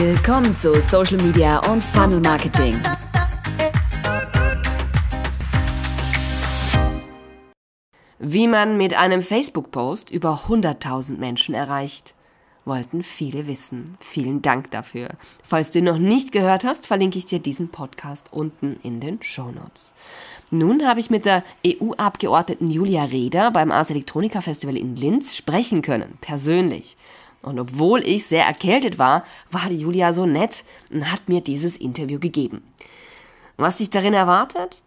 Willkommen zu Social Media und Funnel Marketing. Wie man mit einem Facebook-Post über 100.000 Menschen erreicht, wollten viele wissen. Vielen Dank dafür. Falls du ihn noch nicht gehört hast, verlinke ich dir diesen Podcast unten in den Show Notes. Nun habe ich mit der EU-Abgeordneten Julia Reda beim Ars Electronica Festival in Linz sprechen können, persönlich. Und obwohl ich sehr erkältet war, war die Julia so nett und hat mir dieses Interview gegeben. Was dich darin erwartet?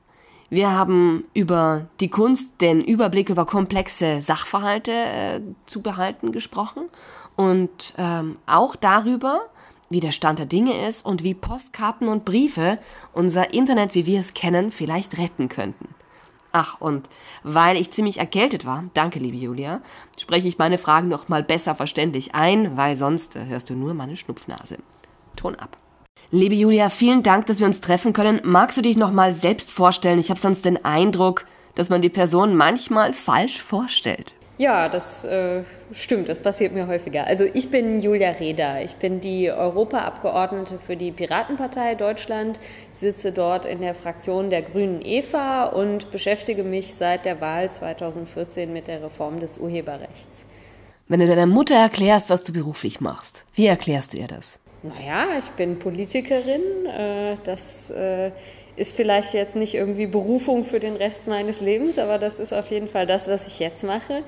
Wir haben über die Kunst, den Überblick über komplexe Sachverhalte äh, zu behalten gesprochen und ähm, auch darüber, wie der Stand der Dinge ist und wie Postkarten und Briefe unser Internet, wie wir es kennen, vielleicht retten könnten. Ach, und weil ich ziemlich erkältet war, danke liebe Julia, spreche ich meine Fragen noch mal besser verständlich ein, weil sonst äh, hörst du nur meine Schnupfnase. Ton ab. Liebe Julia, vielen Dank, dass wir uns treffen können. Magst du dich noch mal selbst vorstellen? Ich habe sonst den Eindruck, dass man die Person manchmal falsch vorstellt. Ja, das äh, stimmt, das passiert mir häufiger. Also ich bin Julia Reda, ich bin die Europaabgeordnete für die Piratenpartei Deutschland, sitze dort in der Fraktion der Grünen Eva und beschäftige mich seit der Wahl 2014 mit der Reform des Urheberrechts. Wenn du deiner Mutter erklärst, was du beruflich machst, wie erklärst du ihr das? Naja, ich bin Politikerin, äh, das äh, ist vielleicht jetzt nicht irgendwie Berufung für den Rest meines Lebens, aber das ist auf jeden Fall das, was ich jetzt mache.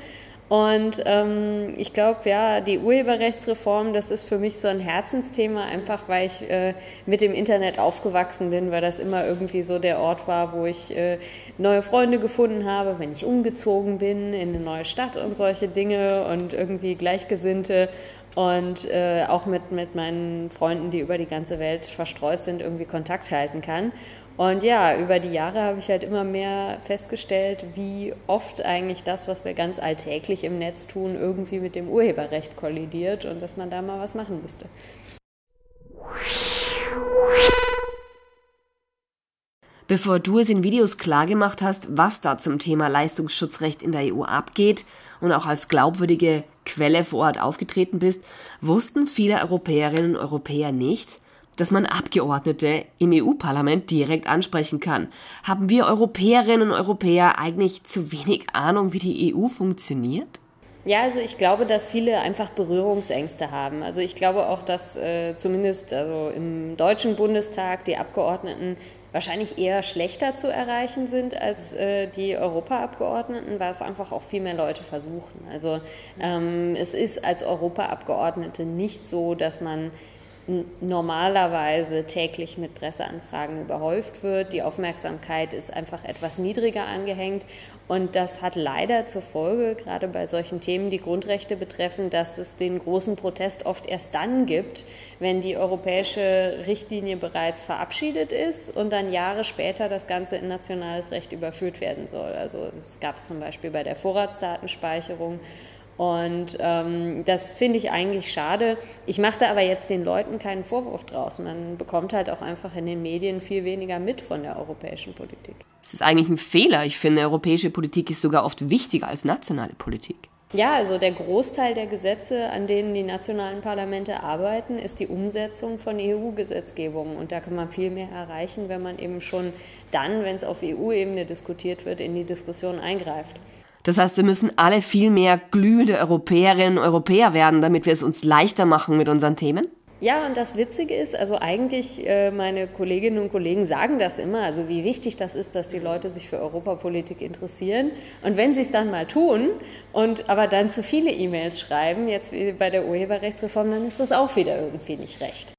Und ähm, ich glaube, ja, die Urheberrechtsreform, das ist für mich so ein Herzensthema, einfach weil ich äh, mit dem Internet aufgewachsen bin, weil das immer irgendwie so der Ort war, wo ich äh, neue Freunde gefunden habe, wenn ich umgezogen bin in eine neue Stadt und solche Dinge und irgendwie Gleichgesinnte und äh, auch mit, mit meinen Freunden, die über die ganze Welt verstreut sind, irgendwie Kontakt halten kann. Und ja, über die Jahre habe ich halt immer mehr festgestellt, wie oft eigentlich das, was wir ganz alltäglich im Netz tun, irgendwie mit dem Urheberrecht kollidiert und dass man da mal was machen müsste. Bevor du es in Videos klargemacht hast, was da zum Thema Leistungsschutzrecht in der EU abgeht und auch als glaubwürdige Quelle vor Ort aufgetreten bist, wussten viele Europäerinnen und Europäer nicht, dass man Abgeordnete im EU-Parlament direkt ansprechen kann. Haben wir Europäerinnen und Europäer eigentlich zu wenig Ahnung, wie die EU funktioniert? Ja, also ich glaube, dass viele einfach Berührungsängste haben. Also ich glaube auch, dass äh, zumindest also im Deutschen Bundestag die Abgeordneten wahrscheinlich eher schlechter zu erreichen sind als äh, die Europaabgeordneten, weil es einfach auch viel mehr Leute versuchen. Also ähm, es ist als Europaabgeordnete nicht so, dass man normalerweise täglich mit Presseanfragen überhäuft wird. Die Aufmerksamkeit ist einfach etwas niedriger angehängt und das hat leider zur Folge, gerade bei solchen Themen, die Grundrechte betreffen, dass es den großen Protest oft erst dann gibt, wenn die europäische Richtlinie bereits verabschiedet ist und dann Jahre später das Ganze in nationales Recht überführt werden soll. Also das gab es zum Beispiel bei der Vorratsdatenspeicherung und ähm, das finde ich eigentlich schade. Ich mache da aber jetzt den Leuten keinen Vorwurf draus. Man bekommt halt auch einfach in den Medien viel weniger mit von der europäischen Politik. Das ist eigentlich ein Fehler. Ich finde, europäische Politik ist sogar oft wichtiger als nationale Politik. Ja, also der Großteil der Gesetze, an denen die nationalen Parlamente arbeiten, ist die Umsetzung von EU-Gesetzgebung. Und da kann man viel mehr erreichen, wenn man eben schon dann, wenn es auf EU-Ebene diskutiert wird, in die Diskussion eingreift. Das heißt, wir müssen alle viel mehr glühende Europäerinnen und Europäer werden, damit wir es uns leichter machen mit unseren Themen? Ja, und das Witzige ist, also eigentlich, äh, meine Kolleginnen und Kollegen sagen das immer, also wie wichtig das ist, dass die Leute sich für Europapolitik interessieren. Und wenn sie es dann mal tun und aber dann zu viele E-Mails schreiben, jetzt wie bei der Urheberrechtsreform, dann ist das auch wieder irgendwie nicht recht.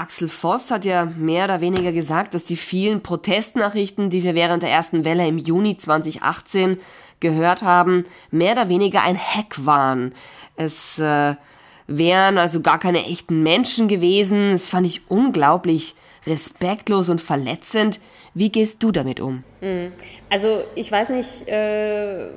Axel Voss hat ja mehr oder weniger gesagt, dass die vielen Protestnachrichten, die wir während der ersten Welle im Juni 2018 gehört haben, mehr oder weniger ein Hack waren. Es äh, wären also gar keine echten Menschen gewesen. Das fand ich unglaublich respektlos und verletzend. Wie gehst du damit um? Hm. Also ich weiß nicht, äh,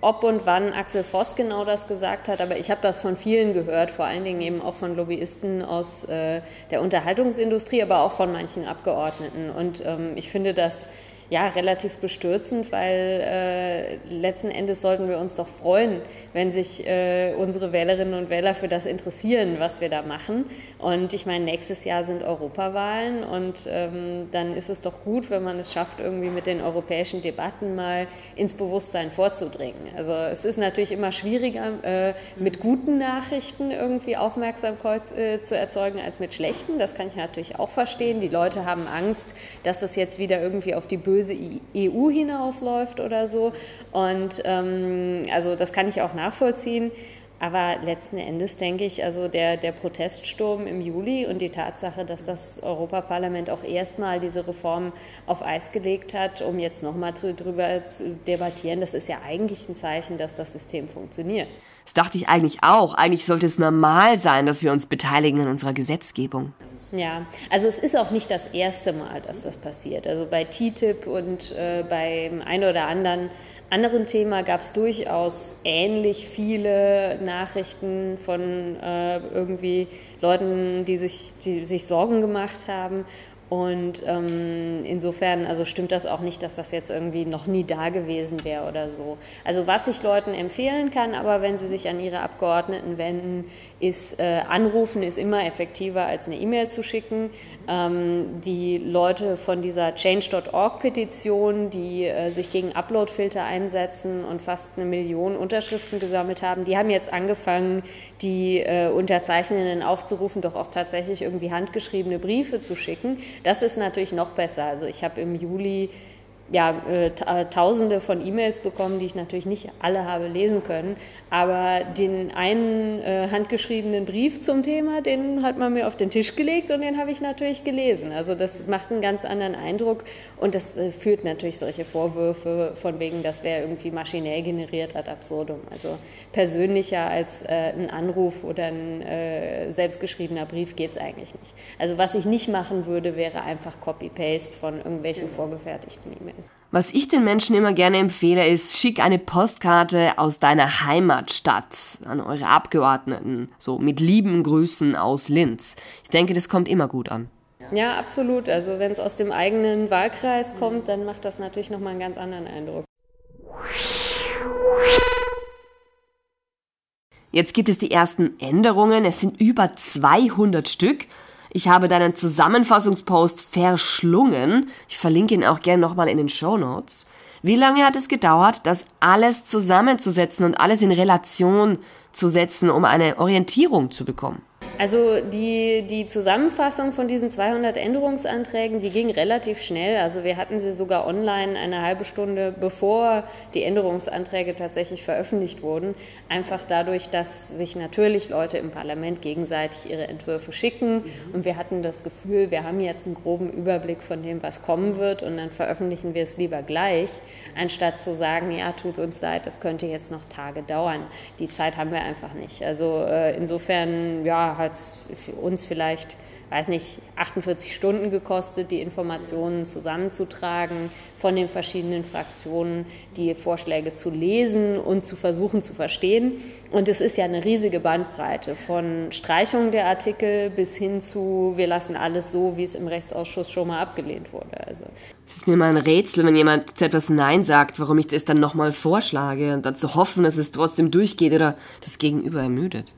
ob und wann Axel Voss genau das gesagt hat, aber ich habe das von vielen gehört, vor allen Dingen eben auch von Lobbyisten aus äh, der Unterhaltungsindustrie, aber auch von manchen Abgeordneten. Und ähm, ich finde das ja relativ bestürzend, weil äh, letzten Endes sollten wir uns doch freuen, wenn sich äh, unsere Wählerinnen und Wähler für das interessieren, was wir da machen. Und ich meine, nächstes Jahr sind Europawahlen und ähm, dann ist es doch gut, wenn man es schafft, irgendwie mit den europäischen Debatten mal ins Bewusstsein vorzudringen. Also es ist natürlich immer schwieriger, äh, mit guten Nachrichten irgendwie Aufmerksamkeit äh, zu erzeugen als mit schlechten. Das kann ich natürlich auch verstehen. Die Leute haben Angst, dass das jetzt wieder irgendwie auf die böse EU hinausläuft oder so. Und ähm, also das kann ich auch nachvollziehen. Aber letzten Endes denke ich, also der, der Proteststurm im Juli und die Tatsache, dass das Europaparlament auch erstmal diese Reform auf Eis gelegt hat, um jetzt nochmal drüber zu debattieren, das ist ja eigentlich ein Zeichen, dass das System funktioniert. Das dachte ich eigentlich auch. Eigentlich sollte es normal sein, dass wir uns beteiligen an unserer Gesetzgebung. Ja, also es ist auch nicht das erste Mal, dass das passiert. Also bei TTIP und äh, beim ein oder anderen anderen Thema gab es durchaus ähnlich viele Nachrichten von äh, irgendwie Leuten, die sich, die sich Sorgen gemacht haben. Und ähm, insofern, also stimmt das auch nicht, dass das jetzt irgendwie noch nie da gewesen wäre oder so. Also was ich Leuten empfehlen kann, aber wenn sie sich an ihre Abgeordneten wenden, ist äh, anrufen ist immer effektiver als eine E-Mail zu schicken. Ähm, die Leute von dieser Change.org-Petition, die äh, sich gegen Uploadfilter einsetzen und fast eine Million Unterschriften gesammelt haben, die haben jetzt angefangen, die äh, Unterzeichnenden aufzurufen, doch auch tatsächlich irgendwie handgeschriebene Briefe zu schicken. Das ist natürlich noch besser. Also ich habe im Juli ja, äh, äh, tausende von E-Mails bekommen, die ich natürlich nicht alle habe lesen können. Aber den einen äh, handgeschriebenen Brief zum Thema, den hat man mir auf den Tisch gelegt und den habe ich natürlich gelesen. Also das macht einen ganz anderen Eindruck und das äh, führt natürlich solche Vorwürfe von wegen, das wäre irgendwie maschinell generiert ad absurdum. Also persönlicher als äh, ein Anruf oder ein äh, selbstgeschriebener Brief geht es eigentlich nicht. Also was ich nicht machen würde, wäre einfach Copy-Paste von irgendwelchen genau. vorgefertigten E-Mails. Was ich den Menschen immer gerne empfehle, ist, schick eine Postkarte aus deiner Heimatstadt an eure Abgeordneten. So mit lieben Grüßen aus Linz. Ich denke, das kommt immer gut an. Ja, absolut. Also wenn es aus dem eigenen Wahlkreis kommt, dann macht das natürlich nochmal einen ganz anderen Eindruck. Jetzt gibt es die ersten Änderungen. Es sind über 200 Stück. Ich habe deinen Zusammenfassungspost verschlungen. Ich verlinke ihn auch gerne nochmal in den Show Notes. Wie lange hat es gedauert, das alles zusammenzusetzen und alles in Relation zu setzen, um eine Orientierung zu bekommen? Also die, die Zusammenfassung von diesen 200 Änderungsanträgen, die ging relativ schnell. Also wir hatten sie sogar online eine halbe Stunde bevor die Änderungsanträge tatsächlich veröffentlicht wurden. Einfach dadurch, dass sich natürlich Leute im Parlament gegenseitig ihre Entwürfe schicken. Und wir hatten das Gefühl, wir haben jetzt einen groben Überblick von dem, was kommen wird. Und dann veröffentlichen wir es lieber gleich, anstatt zu sagen, ja, tut uns leid, das könnte jetzt noch Tage dauern. Die Zeit haben wir einfach nicht. Also äh, insofern, ja, hat es für uns vielleicht weiß nicht, 48 Stunden gekostet, die Informationen zusammenzutragen, von den verschiedenen Fraktionen die Vorschläge zu lesen und zu versuchen zu verstehen. Und es ist ja eine riesige Bandbreite von Streichung der Artikel bis hin zu, wir lassen alles so, wie es im Rechtsausschuss schon mal abgelehnt wurde. Also. Es ist mir mal ein Rätsel, wenn jemand zu etwas Nein sagt, warum ich das dann nochmal vorschlage und dazu hoffen, dass es trotzdem durchgeht oder das Gegenüber ermüdet.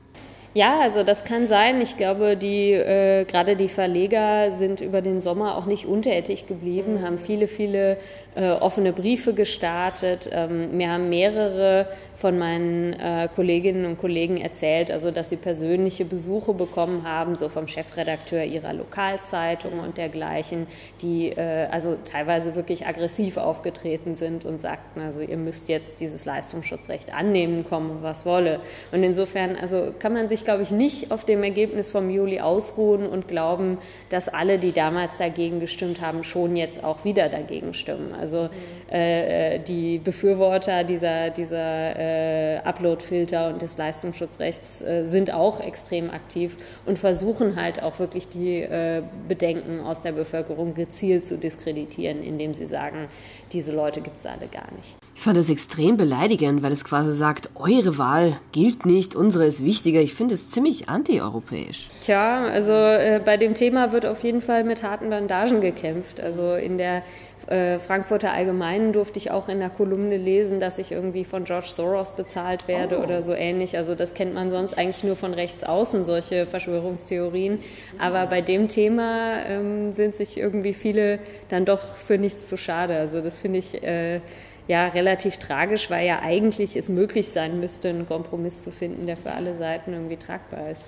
Ja, also das kann sein. Ich glaube, die äh, gerade die Verleger sind über den Sommer auch nicht untätig geblieben, haben viele, viele äh, offene Briefe gestartet. Ähm, mir haben mehrere von meinen äh, Kolleginnen und Kollegen erzählt, also dass sie persönliche Besuche bekommen haben, so vom Chefredakteur ihrer Lokalzeitung und dergleichen, die äh, also teilweise wirklich aggressiv aufgetreten sind und sagten, also ihr müsst jetzt dieses Leistungsschutzrecht annehmen, kommen was wolle. Und insofern, also kann man sich, glaube ich, nicht auf dem Ergebnis vom Juli ausruhen und glauben, dass alle, die damals dagegen gestimmt haben, schon jetzt auch wieder dagegen stimmen. Also äh, äh die Befürworter dieser, dieser äh, Upload-Filter und des Leistungsschutzrechts äh, sind auch extrem aktiv und versuchen halt auch wirklich die äh, Bedenken aus der Bevölkerung gezielt zu diskreditieren, indem sie sagen, diese Leute gibt es alle gar nicht. Ich fand das extrem beleidigend, weil es quasi sagt, eure Wahl gilt nicht, unsere ist wichtiger. Ich finde es ziemlich antieuropäisch. Tja, also äh, bei dem Thema wird auf jeden Fall mit harten Bandagen gekämpft. Also in der äh, Frankfurter Allgemeinen durfte ich auch in der Kolumne lesen, dass ich irgendwie von George Soros bezahlt werde oh. oder so ähnlich. Also das kennt man sonst eigentlich nur von rechts außen, solche Verschwörungstheorien. Aber bei dem Thema ähm, sind sich irgendwie viele dann doch für nichts zu schade. Also das finde ich äh, ja relativ tragisch, weil ja eigentlich es möglich sein müsste, einen Kompromiss zu finden, der für alle Seiten irgendwie tragbar ist.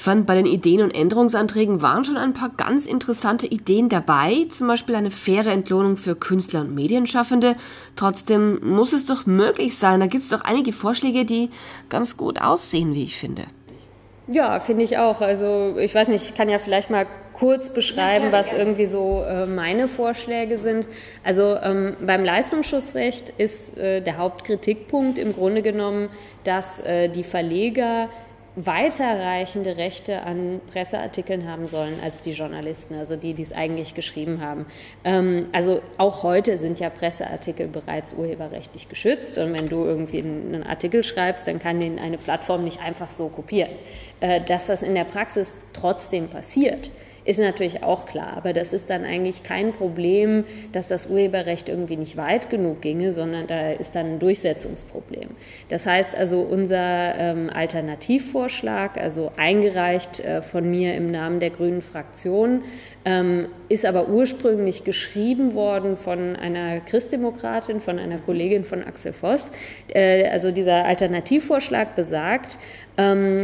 Ich fand, bei den Ideen und Änderungsanträgen waren schon ein paar ganz interessante Ideen dabei, zum Beispiel eine faire Entlohnung für Künstler und Medienschaffende. Trotzdem muss es doch möglich sein. Da gibt es doch einige Vorschläge, die ganz gut aussehen, wie ich finde. Ja, finde ich auch. Also ich weiß nicht, ich kann ja vielleicht mal kurz beschreiben, was irgendwie so äh, meine Vorschläge sind. Also ähm, beim Leistungsschutzrecht ist äh, der Hauptkritikpunkt im Grunde genommen, dass äh, die Verleger weiterreichende Rechte an Presseartikeln haben sollen als die Journalisten, also die, die es eigentlich geschrieben haben. Ähm, also auch heute sind ja Presseartikel bereits urheberrechtlich geschützt und wenn du irgendwie einen Artikel schreibst, dann kann den eine Plattform nicht einfach so kopieren. Äh, dass das in der Praxis trotzdem passiert, ist natürlich auch klar, aber das ist dann eigentlich kein Problem, dass das Urheberrecht irgendwie nicht weit genug ginge, sondern da ist dann ein Durchsetzungsproblem. Das heißt also, unser ähm, Alternativvorschlag, also eingereicht äh, von mir im Namen der Grünen Fraktion, ähm, ist aber ursprünglich geschrieben worden von einer Christdemokratin, von einer Kollegin von Axel Voss. Äh, also dieser Alternativvorschlag besagt,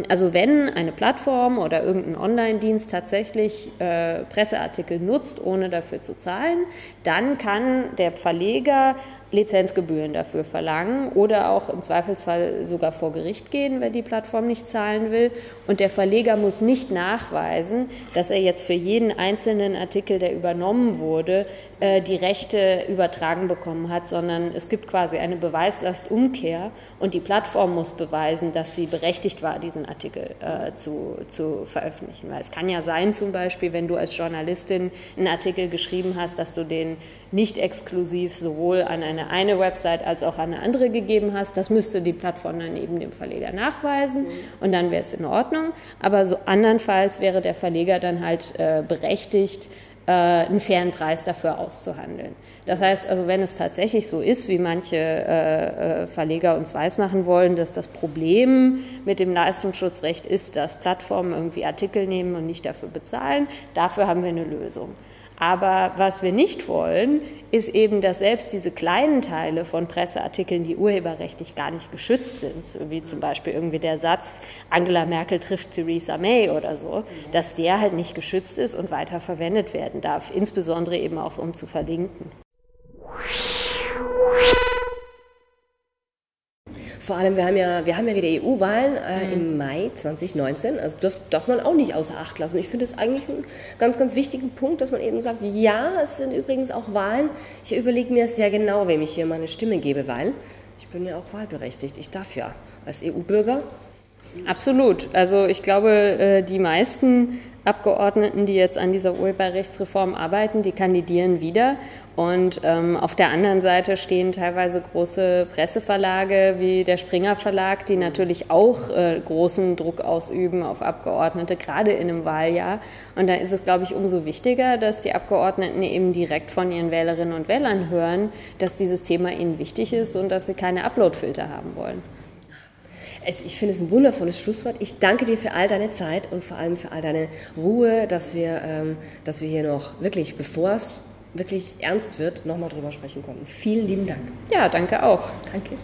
also wenn eine Plattform oder irgendein Online-Dienst tatsächlich äh, Presseartikel nutzt, ohne dafür zu zahlen, dann kann der Verleger Lizenzgebühren dafür verlangen oder auch im Zweifelsfall sogar vor Gericht gehen, wenn die Plattform nicht zahlen will. Und der Verleger muss nicht nachweisen, dass er jetzt für jeden einzelnen Artikel, der übernommen wurde, äh, die Rechte übertragen bekommen hat, sondern es gibt quasi eine Beweislastumkehr und die Plattform muss beweisen, dass sie berechtigt war, diesen Artikel äh, zu, zu veröffentlichen. Weil es kann ja sein, zum Beispiel, wenn du als Journalistin einen Artikel geschrieben hast, dass du den nicht exklusiv sowohl an eine eine Website als auch an eine andere gegeben hast. Das müsste die Plattform dann eben dem Verleger nachweisen mhm. und dann wäre es in Ordnung. Aber so andernfalls wäre der Verleger dann halt äh, berechtigt, äh, einen fairen Preis dafür auszuhandeln. Das heißt also, wenn es tatsächlich so ist, wie manche äh, äh Verleger uns weismachen wollen, dass das Problem mit dem Leistungsschutzrecht ist, dass Plattformen irgendwie Artikel nehmen und nicht dafür bezahlen, dafür haben wir eine Lösung. Aber was wir nicht wollen, ist eben, dass selbst diese kleinen Teile von Presseartikeln, die urheberrechtlich gar nicht geschützt sind, wie zum Beispiel irgendwie der Satz, Angela Merkel trifft Theresa May oder so, dass der halt nicht geschützt ist und weiter verwendet werden darf, insbesondere eben auch um zu verlinken. Vor allem, wir haben ja, wir haben ja wieder EU-Wahlen äh, mhm. im Mai 2019. Also darf, darf man auch nicht außer Acht lassen. Ich finde es eigentlich einen ganz, ganz wichtigen Punkt, dass man eben sagt, ja, es sind übrigens auch Wahlen. Ich überlege mir sehr genau, wem ich hier meine Stimme gebe, weil ich bin ja auch wahlberechtigt. Ich darf ja als EU-Bürger. Absolut. Also ich glaube, äh, die meisten Abgeordneten, die jetzt an dieser Urheberrechtsreform arbeiten, die kandidieren wieder. Und ähm, auf der anderen Seite stehen teilweise große Presseverlage wie der Springer Verlag, die natürlich auch äh, großen Druck ausüben auf Abgeordnete, gerade in einem Wahljahr. Und da ist es, glaube ich, umso wichtiger, dass die Abgeordneten eben direkt von ihren Wählerinnen und Wählern hören, dass dieses Thema ihnen wichtig ist und dass sie keine Uploadfilter haben wollen. Ich finde es ein wundervolles Schlusswort. Ich danke dir für all deine Zeit und vor allem für all deine Ruhe, dass wir, ähm, dass wir hier noch wirklich, bevor es wirklich ernst wird, nochmal drüber sprechen konnten. Vielen lieben Dank. Ja, danke auch. Danke.